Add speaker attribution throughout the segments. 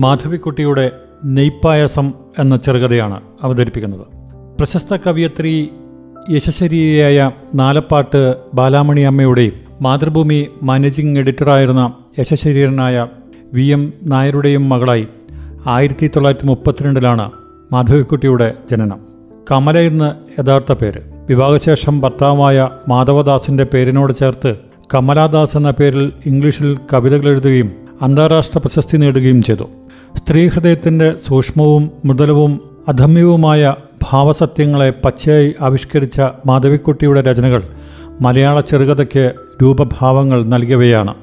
Speaker 1: മാധവിക്കുട്ടിയുടെ നെയ്പ്പായസം എന്ന ചെറുകഥയാണ് അവതരിപ്പിക്കുന്നത്. പ്രശസ്ത കവിയത്രി യശശരീരയായ നാലപ്പാട്ട് ബാലാമണി അമ്മയുടെയും മാതൃഭൂമി മാനേജിംഗ് എഡിറ്ററായിരുന്ന യശശരീരനായ വി എം നായരുടെയും മകളായി ആയിരത്തി തൊള്ളായിരത്തി മുപ്പത്തിരണ്ടിലാണ് മാധവിക്കുട്ടിയുടെ ജനനം. കമല എന്ന് യഥാർത്ഥ പേര്. വിവാഹശേഷം ഭർത്താവായ മാധവദാസിന്റെ പേരിനോട് ചേർത്ത് കമലാദാസ് എന്ന പേരിൽ ഇംഗ്ലീഷിൽ കവിതകൾ എഴുതുകയും അന്താരാഷ്ട്ര പ്രശസ്തി നേടുകയും ചെയ്തു. സ്ത്രീഹൃദയത്തിന്റെ സൂക്ഷ്മവും മൃദുലവും അധമ്യവുമായ ഭാവസത്യങ്ങളെ പച്ചയായി ആവിഷ്കരിച്ച മാധവിക്കുട്ടിയുടെ രചനകൾ മലയാള ചെറുകഥയ്ക്ക് രൂപഭാവങ്ങൾ നൽകിയവയാണ്.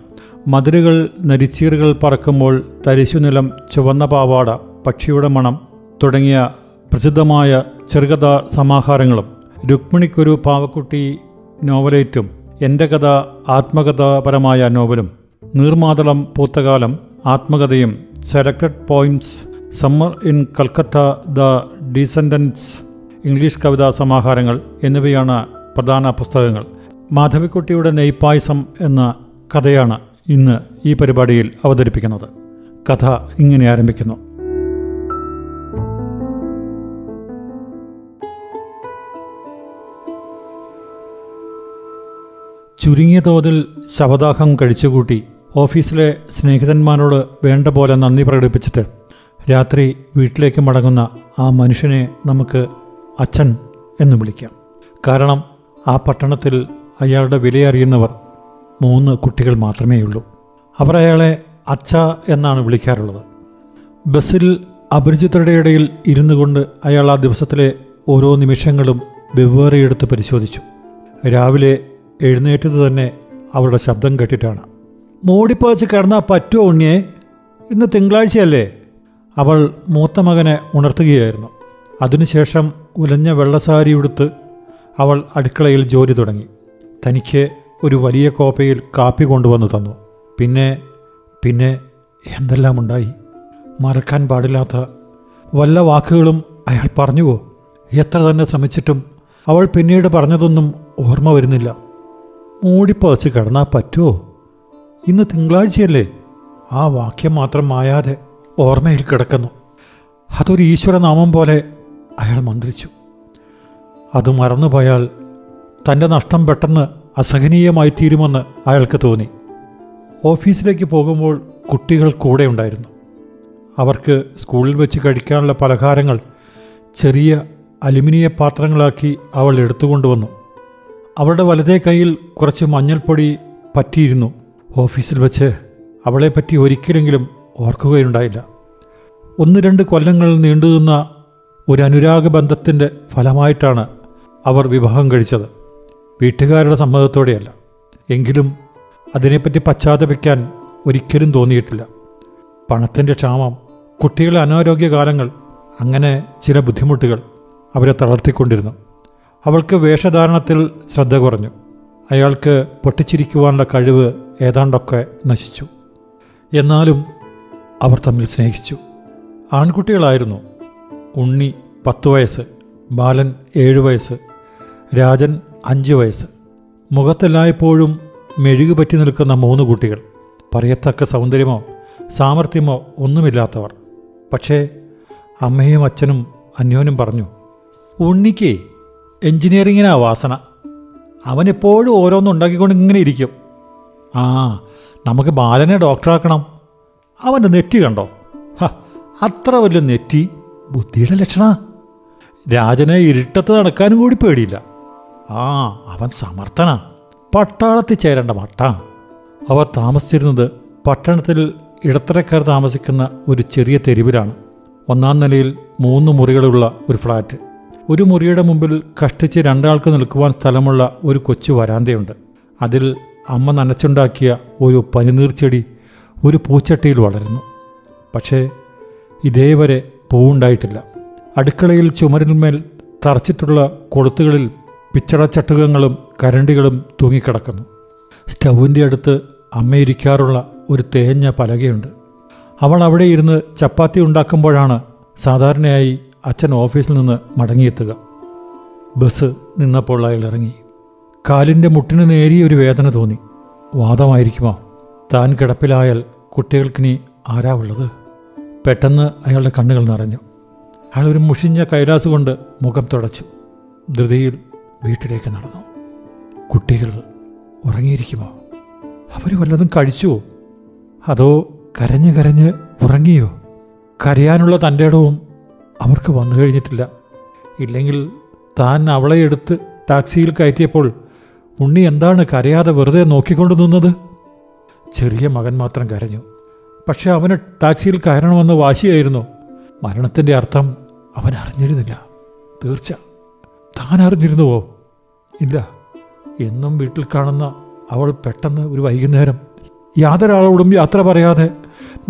Speaker 1: മതിലുകൾ നരിച്ചീറുകൾ പറക്കുമ്പോൾ തരിശുനിലം ചുവന്ന പാവാട പക്ഷിയുടെ മണം തുടങ്ങിയ പ്രസിദ്ധമായ ചെറുകഥാ സമാഹാരങ്ങളും രുക്മിണിക്കൊരു പാവക്കുട്ടി നോവലേറ്റും എന്റെ കഥ ആത്മകഥാപരമായ നോവലും Neermathalam Poothakalam ആത്മകഥയും selected points summer in Calcutta the descendants English കവിതാ സമാഹാരങ്ങൾ എന്നിവയാണ് പ്രധാന പുസ്തകങ്ങൾ. മാധവിക്കുട്ടിയുടെ നെയ്പായസം എന്ന കഥയാണ് ഇന്ന് ഈ പരിപാടിയിൽ അവതരിപ്പിക്കുന്നത്. കഥ ഇങ്ങനെ ആരംഭിക്കുന്നു. ചുരുങ്ങിയ തോതിൽ ശവദാഹം കഴിച്ചുകൂട്ടി ഓഫീസിലെ സ്നേഹിതന്മാരോട് വേണ്ട പോലെ നന്ദി പ്രകടിപ്പിച്ചിട്ട് രാത്രി വീട്ടിലേക്ക് മടങ്ങുന്ന ആ മനുഷ്യനെ നമുക്ക് അച്ഛൻ എന്ന് വിളിക്കാം. കാരണം ആ പട്ടണത്തിൽ അയാളുടെ വിലയറിയുന്നവർ മൂന്ന് കുട്ടികൾ മാത്രമേയുള്ളൂ. അവർ അയാളെ അച്ഛ എന്നാണ് വിളിക്കാറുള്ളത്. ബസ്സിൽ അപരിചിതരുടെ ഇടയിൽ ഇരുന്നു കൊണ്ട് അയാൾ ആ ദിവസത്തിലെ ഓരോ നിമിഷങ്ങളും വെവ്വേറെ എടുത്ത് പരിശോധിച്ചു. രാവിലെ എഴുന്നേറ്റത് തന്നെ അവരുടെ ശബ്ദം കേട്ടിട്ടാണ്. മൂടിപ്പോച്ച് കിടന്നാൽ പറ്റുമോ ഉണ്ണിയെ? ഇന്ന് തിങ്കളാഴ്ചയല്ലേ. അവൾ മൂത്ത മകനെ ഉണർത്തുകയായിരുന്നു. അതിനുശേഷം ഉലഞ്ഞ വെള്ളസാരി ഉടുത്ത് അവൾ അടുക്കളയിൽ ജോലി തുടങ്ങി. തനിക്ക് ഒരു വലിയ കോപ്പയിൽ കാപ്പി കൊണ്ടുവന്നു തന്നു. പിന്നെ പിന്നെ എന്തെല്ലാം ഉണ്ടായി മറക്കാൻ പാടില്ലാത്ത വല്ല വാക്കുകളും അയാൾ പറഞ്ഞുവോ? എത്ര തന്നെ ശ്രമിച്ചിട്ടും അവൾ പിന്നീട് പറഞ്ഞതൊന്നും ഓർമ്മ വരുന്നില്ല. മൂടിപ്പതച്ച് കിടന്നാൽ പറ്റുമോ ഇന്ന് തിങ്കളാഴ്ചയല്ലേ? ആ വാക്യം മാത്രം മായാതെ ഓർമ്മയിൽ കിടക്കുന്നു. അതൊരു ഈശ്വരനാമം പോലെ അയാൾ മന്ത്രിച്ചു. അത് മറന്നുപോയാൽ തന്റെ നഷ്ടം പെട്ടെന്ന് അസഹനീയമായി തീരുമെന്ന് അയാൾക്ക് തോന്നി. ഓഫീസിലേക്ക് പോകുമ്പോൾ കുട്ടികൾ കൂടെ ഉണ്ടായിരുന്നു. അവർക്ക് സ്കൂളിൽ വെച്ച് കഴിക്കാനുള്ള പലഹാരങ്ങൾ ചെറിയ അലുമിനിയ പാത്രങ്ങളാക്കി അവൾ എടുത്തുകൊണ്ടുവന്നു. അവളുടെ വലതേ കൈയിൽ കുറച്ച് മഞ്ഞൾപ്പൊടി പറ്റിയിരുന്നു. ഓഫീസിൽ വച്ച് അവളെപ്പറ്റി ഒരിക്കലെങ്കിലും ഓർക്കുകയുണ്ടായില്ല. ഒന്ന് രണ്ട് കൊല്ലങ്ങൾ നീണ്ടുനിന്ന ഒരു അനുരാഗ ബന്ധത്തിന്റെ ഫലമായിട്ടാണ് അവർ വിവാഹം കഴിച്ചത്. വീട്ടുകാരുടെ സമ്മതത്തോടെയല്ല. എങ്കിലും അതിനെപ്പറ്റി പശ്ചാത്തപിക്കാൻ ഒരിക്കലും തോന്നിയിട്ടില്ല. പണത്തിന്റെ ക്ഷാമം കുട്ടികളുടെ അനാരോഗ്യകാലങ്ങൾ അങ്ങനെ ചില ബുദ്ധിമുട്ടുകൾ അവരെ തളർത്തിക്കൊണ്ടിരുന്നു. അവൾക്ക് വേഷധാരണത്തിൽ ശ്രദ്ധ കുറഞ്ഞു. അയാൾക്ക് പൊട്ടിച്ചിരിക്കുവാനുള്ള കഴിവ് ഏതാണ്ടൊക്കെ നശിച്ചു. എന്നാലും അവർ തമ്മിൽ സ്നേഹിച്ചു. ആൺകുട്ടികളായിരുന്നു. ഉണ്ണി പത്ത് വയസ്സ് ബാലൻ ഏഴ് വയസ്സ് രാജൻ അഞ്ച് വയസ്സ്. മുഖത്തെല്ലായ്പ്പോഴും മെഴുകു പറ്റി നിൽക്കുന്ന മൂന്ന് കുട്ടികൾ. പറയത്തക്ക സൗന്ദര്യമോ സാമർഥ്യമോ ഒന്നുമില്ലാത്തവർ. പക്ഷേ അമ്മയും അച്ഛനും അന്യോനും പറഞ്ഞു ഉണ്ണിക്ക് എഞ്ചിനീയറിങ്ങിനാ വാസന. അവനെപ്പോഴും ഓരോന്നും ഉണ്ടാക്കിക്കൊണ്ട് ഇങ്ങനെ ഇരിക്കും. ആ നമുക്ക് ബാലനെ ഡോക്ടറാക്കണം. അവന്റെ നെറ്റി കണ്ടോ? ഹ അത്ര വലിയ നെറ്റി ബുദ്ധിയുടെ ലക്ഷണ. രാജനെ ഇരുട്ടത്ത് നടക്കാനും കൂടി പേടിയില്ല. ആ അവൻ സമർത്ഥന. പട്ടാളത്തിൽ ചേരേണ്ട മട്ട. അവർ താമസിച്ചിരുന്നത് പട്ടണത്തിൽ ഇടത്തരക്കാർ താമസിക്കുന്ന ഒരു ചെറിയ തെരുവിലാണ്. ഒന്നാം നിലയിൽ മൂന്ന് മുറികളുള്ള ഒരു ഫ്ലാറ്റ്. ഒരു മുറിയുടെ മുമ്പിൽ കഷ്ടിച്ച് രണ്ടാൾക്ക് നിൽക്കുവാൻ സ്ഥലമുള്ള ഒരു കൊച്ചു വരാന്തയുണ്ട്. അതിൽ അമ്മ നനച്ചുണ്ടാക്കിയ ഒരു പനിനീർച്ചെടി ഒരു പൂച്ചട്ടിയിൽ വളരുന്നു. പക്ഷേ ഇതേവരെ പൂവുണ്ടായിട്ടില്ല. അടുക്കളയിൽ ചുമരിന്മേൽ തറച്ചിട്ടുള്ള കൊളുത്തുകളിൽ പിച്ചടച്ചട്ടുകങ്ങളും കരണ്ടികളും തൂങ്ങിക്കിടക്കുന്നു. സ്റ്റൗവിന്റെ അടുത്ത് അമ്മയിരിക്കാറുള്ള ഒരു തേഞ്ഞ പലകയുണ്ട്. അവൾ അവിടെ ഇരുന്ന് ചപ്പാത്തി ഉണ്ടാക്കുമ്പോഴാണ് സാധാരണയായി അച്ഛൻ ഓഫീസിൽ നിന്ന് മടങ്ങിയെത്തുക. ബസ് നിന്നപ്പോൾ അയാൾ ഇറങ്ങി. കാലിന്റെ മുട്ടിന് നേരിയ ഒരു വേദന തോന്നി. വാദമായിരിക്കുമോ? താൻ കിടപ്പിലായാൽ കുട്ടികൾക്കിനി ആരാ ഉള്ളത്? പെട്ടെന്ന് അയാളുടെ കണ്ണുകൾ നിറഞ്ഞു. അയാൾ ഒരു മുഷിഞ്ഞ കൈലാസ് കൊണ്ട് മുഖം തുടച്ചു. ധൃതിയിൽ വീട്ടിലേക്ക് നടന്നു. കുട്ടികൾ ഉറങ്ങിയിരിക്കുമോ? അവർ വല്ലതും കഴിച്ചുവോ? അതോ കരഞ്ഞ് കരഞ്ഞ് ഉറങ്ങിയോ? കരയാനുള്ള തന്റെ ഇടവും അവർക്ക് വന്നു കഴിഞ്ഞിട്ടില്ല. ഇല്ലെങ്കിൽ താൻ അവളെ എടുത്ത് ടാക്സിയിൽ കയറ്റിയപ്പോൾ ഉണ്ണി എന്താണ് കരയാതെ വെറുതെ നോക്കിക്കൊണ്ടു നിന്നത്? ചെറിയ മകൻ മാത്രം കരഞ്ഞു. പക്ഷെ അവന് ടാക്സിയിൽ കയറണമെന്ന് വാശിയായിരുന്നു. മരണത്തിന്റെ അർത്ഥം അവൻ അറിഞ്ഞിരുന്നില്ല. തീർച്ച. താൻ അറിഞ്ഞിരുന്നുവോ? ഇല്ല. എന്നും വീട്ടിൽ കാണുന്ന അവൾ പെട്ടെന്ന് ഒരു വൈകുന്നേരം യാതൊരാളോടും യാത്ര പറയാതെ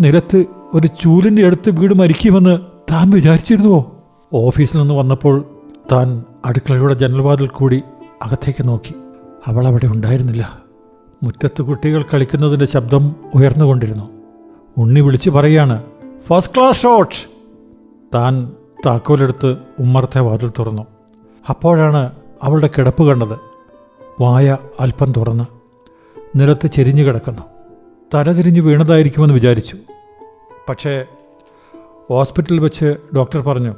Speaker 1: നിലത്ത് ഒരു ചൂലിന്റെ അടുത്ത് വീട് മരിക്കുമെന്ന് താൻ വിചാരിച്ചിരുന്നുവോ? ഓഫീസിൽ നിന്ന് വന്നപ്പോൾ താൻ അടുക്കളയുടെ ജനൽവാതിൽ കൂടി അകത്തേക്ക് നോക്കി. അവൾ അവിടെ ഉണ്ടായിരുന്നില്ല. മുറ്റത്ത് കുട്ടികൾ കളിക്കുന്നതിന്റെ ശബ്ദം ഉയർന്നുകൊണ്ടിരുന്നു. ഉണ്ണി വിളിച്ചു പറയാണ് ഫസ്റ്റ് ക്ലാസ് ഷോട്ട് താൻ താക്കോലെടുത്ത് ഉമ്മർത്തെ വാതിൽ തുറന്നു. അപ്പോഴാണ് അവളുടെ കിടപ്പ് കണ്ടത്. വായ അല്പം തുറന്ന് നിലത്ത് ചെരിഞ്ഞു കിടക്കുന്നു. തലതിരിഞ്ഞ് വീണതായിരിക്കുമെന്ന് വിചാരിച്ചു. പക്ഷേ ഹോസ്പിറ്റലിൽ വെച്ച് ഡോക്ടർ പറഞ്ഞു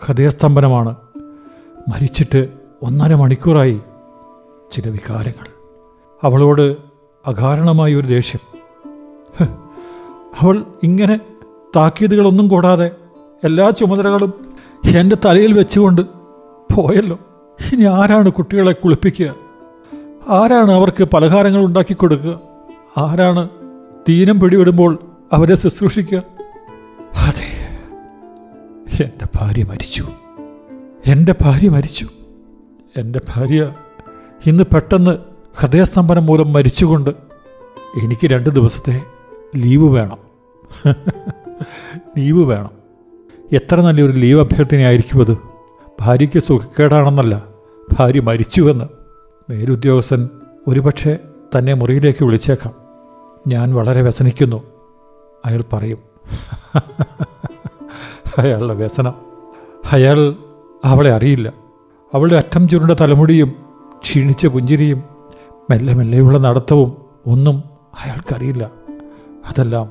Speaker 1: ഹൃദയസ്തംഭനമാണ്. മരിച്ചിട്ട് ഒന്നര മണിക്കൂറായി ചില വികാരങ്ങൾ. അവളോട് അകാരണമായ ഒരു ദേഷ്യം. അവൾ ഇങ്ങനെ താക്കീതുകളൊന്നും കൂടാതെ എല്ലാ ചുമതലകളും എന്റെ തലയിൽ വെച്ചുകൊണ്ട് പോയല്ലോ. ഇനി ആരാണ് കുട്ടികളെ കുളിപ്പിക്കുക? ആരാണ് അവർക്ക് പലഹാരങ്ങൾ ഉണ്ടാക്കി കൊടുക്കുക? ആരാണ് തീനം പിടിവിടുമ്പോൾ അവരെ ശുശ്രൂഷിക്കുക? അതെ എന്റെ ഭാര്യ മരിച്ചു. എന്റെ ഭാര്യ മരിച്ചു. എന്റെ ഭാര്യ ഇന്ന് പെട്ടെന്ന് ഹൃദയസ്തംഭനം മൂലം മരിച്ചുകൊണ്ട് എനിക്ക് രണ്ട് ദിവസത്തെ ലീവ് വേണം. ലീവ് വേണം. എത്ര നല്ലൊരു ലീവ് അഭ്യർത്ഥനയായിരിക്കും അത്. ഭാര്യയ്ക്ക് സുഖക്കേടാണെന്നല്ല ഭാര്യ മരിച്ചുവെന്ന്. മേലുദ്യോഗസ്ഥൻ ഒരുപക്ഷെ തന്നെ മുറിയിലേക്ക് വിളിച്ചേക്കാം. ഞാൻ വളരെ വ്യസനിക്കുന്നു. അയാൾ പറയും. അയാളുടെ വ്യസനം. അയാൾ അവളെ അറിയില്ല. അവളുടെ അറ്റം ചുരുണ്ട തലമുടിയും ക്ഷീണിച്ച പുഞ്ചിരിയും മെല്ലെ മെല്ലെയുള്ള നടത്തവും ഒന്നും അയാൾക്കറിയില്ല. അതെല്ലാം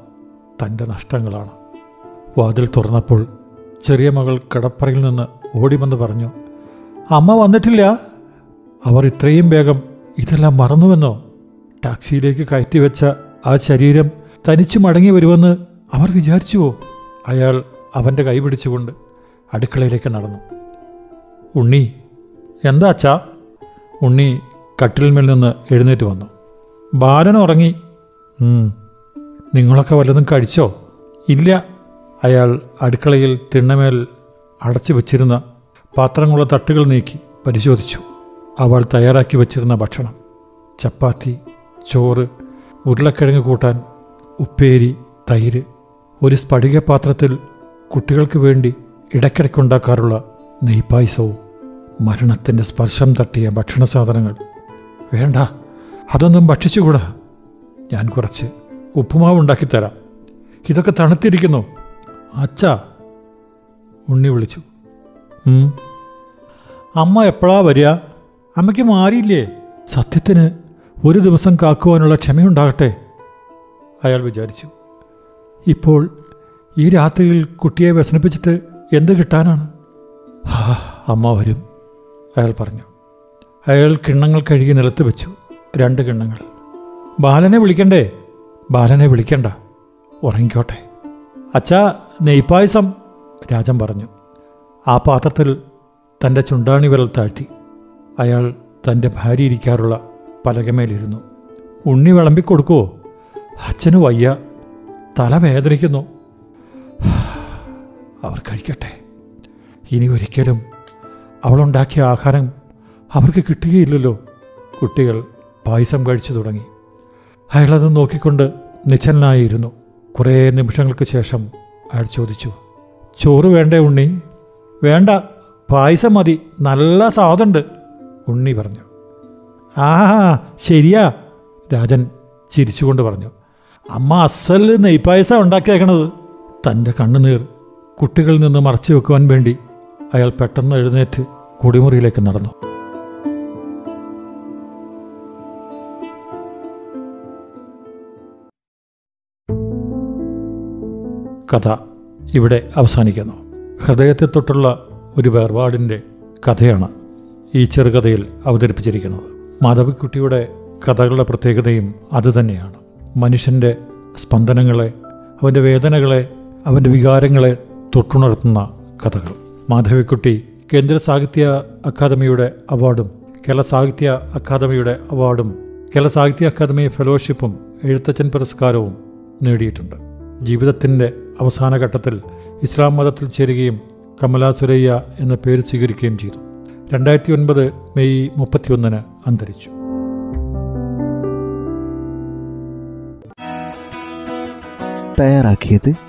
Speaker 1: തന്റെ നഷ്ടങ്ങളാണ്. വാതിൽ തുറന്നപ്പോൾ ചെറിയ മകൾ കിടപ്പറയിൽ നിന്ന് ഓടിമെന്ന് പറഞ്ഞു അമ്മ വന്നിട്ടില്ല? അവർ ഇത്രയും വേഗം ഇതെല്ലാം മറന്നുവെന്നോ? ടാക്സിയിലേക്ക് കയറ്റിവെച്ച ആ ശരീരം തനിച്ചു മടങ്ങി വരുമെന്ന് അവർ വിചാരിച്ചുവോ? അയാൾ അവന്റെ കൈ പിടിച്ചുകൊണ്ട് അടുക്കളയിലേക്ക് നടന്നു. ഉണ്ണി എന്താ അച്ഛാ? ഉണ്ണി കട്ടിലിന്മേൽ നിന്ന് എഴുന്നേറ്റ് വന്നു. ബാലൻ ഉറങ്ങി. "ഉം. നിങ്ങളൊക്കെ വല്ലതും കഴിച്ചോ? ഇല്ല. അയാൾ അടുക്കളയിൽ തിണ്ണമേൽ അടച്ചു വച്ചിരുന്ന പാത്രങ്ങളുടെ തട്ടുകൾ നീക്കി പരിശോധിച്ചു. അവൾ തയ്യാറാക്കി വച്ചിരുന്ന ഭക്ഷണം ചപ്പാത്തി ചോറ് ഉരുളക്കിഴങ്ങ് കൂട്ടാൻ ഉപ്പേരി തൈര് ഒരു സ്ഫടിക പാത്രത്തിൽ കുട്ടികൾക്ക് വേണ്ടി ഇടയ്ക്കിടയ്ക്കുണ്ടാക്കാറുള്ള നെയ്പായസവും മരണത്തിന്റെ സ്പർശം തട്ടിയ ഭക്ഷണ സാധനങ്ങൾ. വേണ്ട അതൊന്നും ഭക്ഷിച്ചുകൂടാ. ഞാൻ കുറച്ച് ഉപ്പുമാവ് ഉണ്ടാക്കിത്തരാം. ഇതൊക്കെ തണുത്തിരിക്കുന്നു. അച്ഛാ ഉണ്ണി വിളിച്ചു. അമ്മ എപ്പോഴാ വരിക? അമ്മയ്ക്ക് മാറിയില്ലേ? സത്യത്തിന് ഒരു ദിവസം കാക്കുവാനുള്ള ക്ഷമയുണ്ടാകട്ടെ? അയാൾ വിചാരിച്ചു. ഇപ്പോൾ ഈ രാത്രിയിൽ കുട്ടിയെ വ്യസനിപ്പിച്ചിട്ട് എന്ത് കിട്ടാനാണ്? അമ്മ വരും അയാൾ പറഞ്ഞു. അയാൾ കിണ്ണങ്ങൾ കഴുകി നിലത്ത് വെച്ചു. രണ്ട് കിണ്ണങ്ങൾ. ബാലനെ വിളിക്കണ്ടേ? ബാലനെ വിളിക്കണ്ട. ഉറങ്ങിക്കോട്ടെ. അച്ഛാ നെയ്പായസം രാജൻ പറഞ്ഞു. ആ പാത്രത്തിൽ തന്റെ ചുണ്ടാണി വിരൽ താഴ്ത്തി. അയാൾ തന്റെ ഭാര്യ ഇരിക്കാറുള്ള പലകമേലിരുന്നു. ഉണ്ണി വിളമ്പിക്കൊടുക്കുവോ? അച്ഛന് വയ്യ. തല വേദനിക്കുന്നു. അവർ കഴിക്കട്ടെ. ഇനി ഒരിക്കലും അവളുണ്ടാക്കിയ ആഹാരം അവർക്ക് കിട്ടുകയില്ലല്ലോ. കുട്ടികൾ പായസം കഴിച്ചു തുടങ്ങി. അയാളത് നോക്കിക്കൊണ്ട് നിശ്ചലനായിരുന്നു. കുറേ നിമിഷങ്ങൾക്ക് ശേഷം അയാൾ ചോദിച്ചു ചോറ് വേണ്ടേ ഉണ്ണി? വേണ്ട പായസം മതി. നല്ല സ്വാദുണ്ട് ഉണ്ണി പറഞ്ഞു. ആ ശരിയാ രാജൻ ചിരിച്ചുകൊണ്ട് പറഞ്ഞു. അമ്മ അസൽ നെയ്പായസം ഉണ്ടാക്കിയേക്കണത്. തന്റെ കണ്ണുനീർ കുട്ടികളിൽ നിന്ന് മറച്ചു വെക്കുവാൻ വേണ്ടി അയാൾ പെട്ടെന്ന് എഴുന്നേറ്റ് കുടിമുറിയിലേക്ക് നടന്നു. കഥ ഇവിടെ അവസാനിക്കുന്നു. ഹൃദയത്തെ തൊട്ടുള്ള ഒരു വേർപാടിന്റെ കഥയാണ് ഈ ചെറുകഥയിൽ അവതരിപ്പിച്ചിരിക്കുന്നത്. മാധവിക്കുട്ടിയുടെ കഥകളുടെ പ്രത്യേകതയും അതുതന്നെയാണ്. മനുഷ്യന്റെ സ്പന്ദനങ്ങളെ അവന്റെ വേദനകളെ അവന്റെ വികാരങ്ങളെ തൊട്ടുണർത്തുന്ന കഥകൾ. മാധവിക്കുട്ടി കേന്ദ്ര സാഹിത്യ അക്കാദമിയുടെ അവാർഡും കേരള സാഹിത്യ അക്കാദമിയുടെ അവാർഡും കേരള സാഹിത്യ അക്കാദമി ഫെലോഷിപ്പും എഴുത്തച്ഛൻ പുരസ്കാരവും നേടിയിട്ടുണ്ട്. ജീവിതത്തിന്റെ അവസാന ഘട്ടത്തിൽ ഇസ്ലാം മതത്തിൽ ചേരുകയും കമലാ സുരയ്യ എന്ന പേര് സ്വീകരിക്കുകയും ചെയ്തു. രണ്ടായിരത്തി ഒൻപത് മെയ് മുപ്പത്തിയൊന്നിന് അന്തരിച്ചു.
Speaker 2: തയ്യാറാക്കിയത്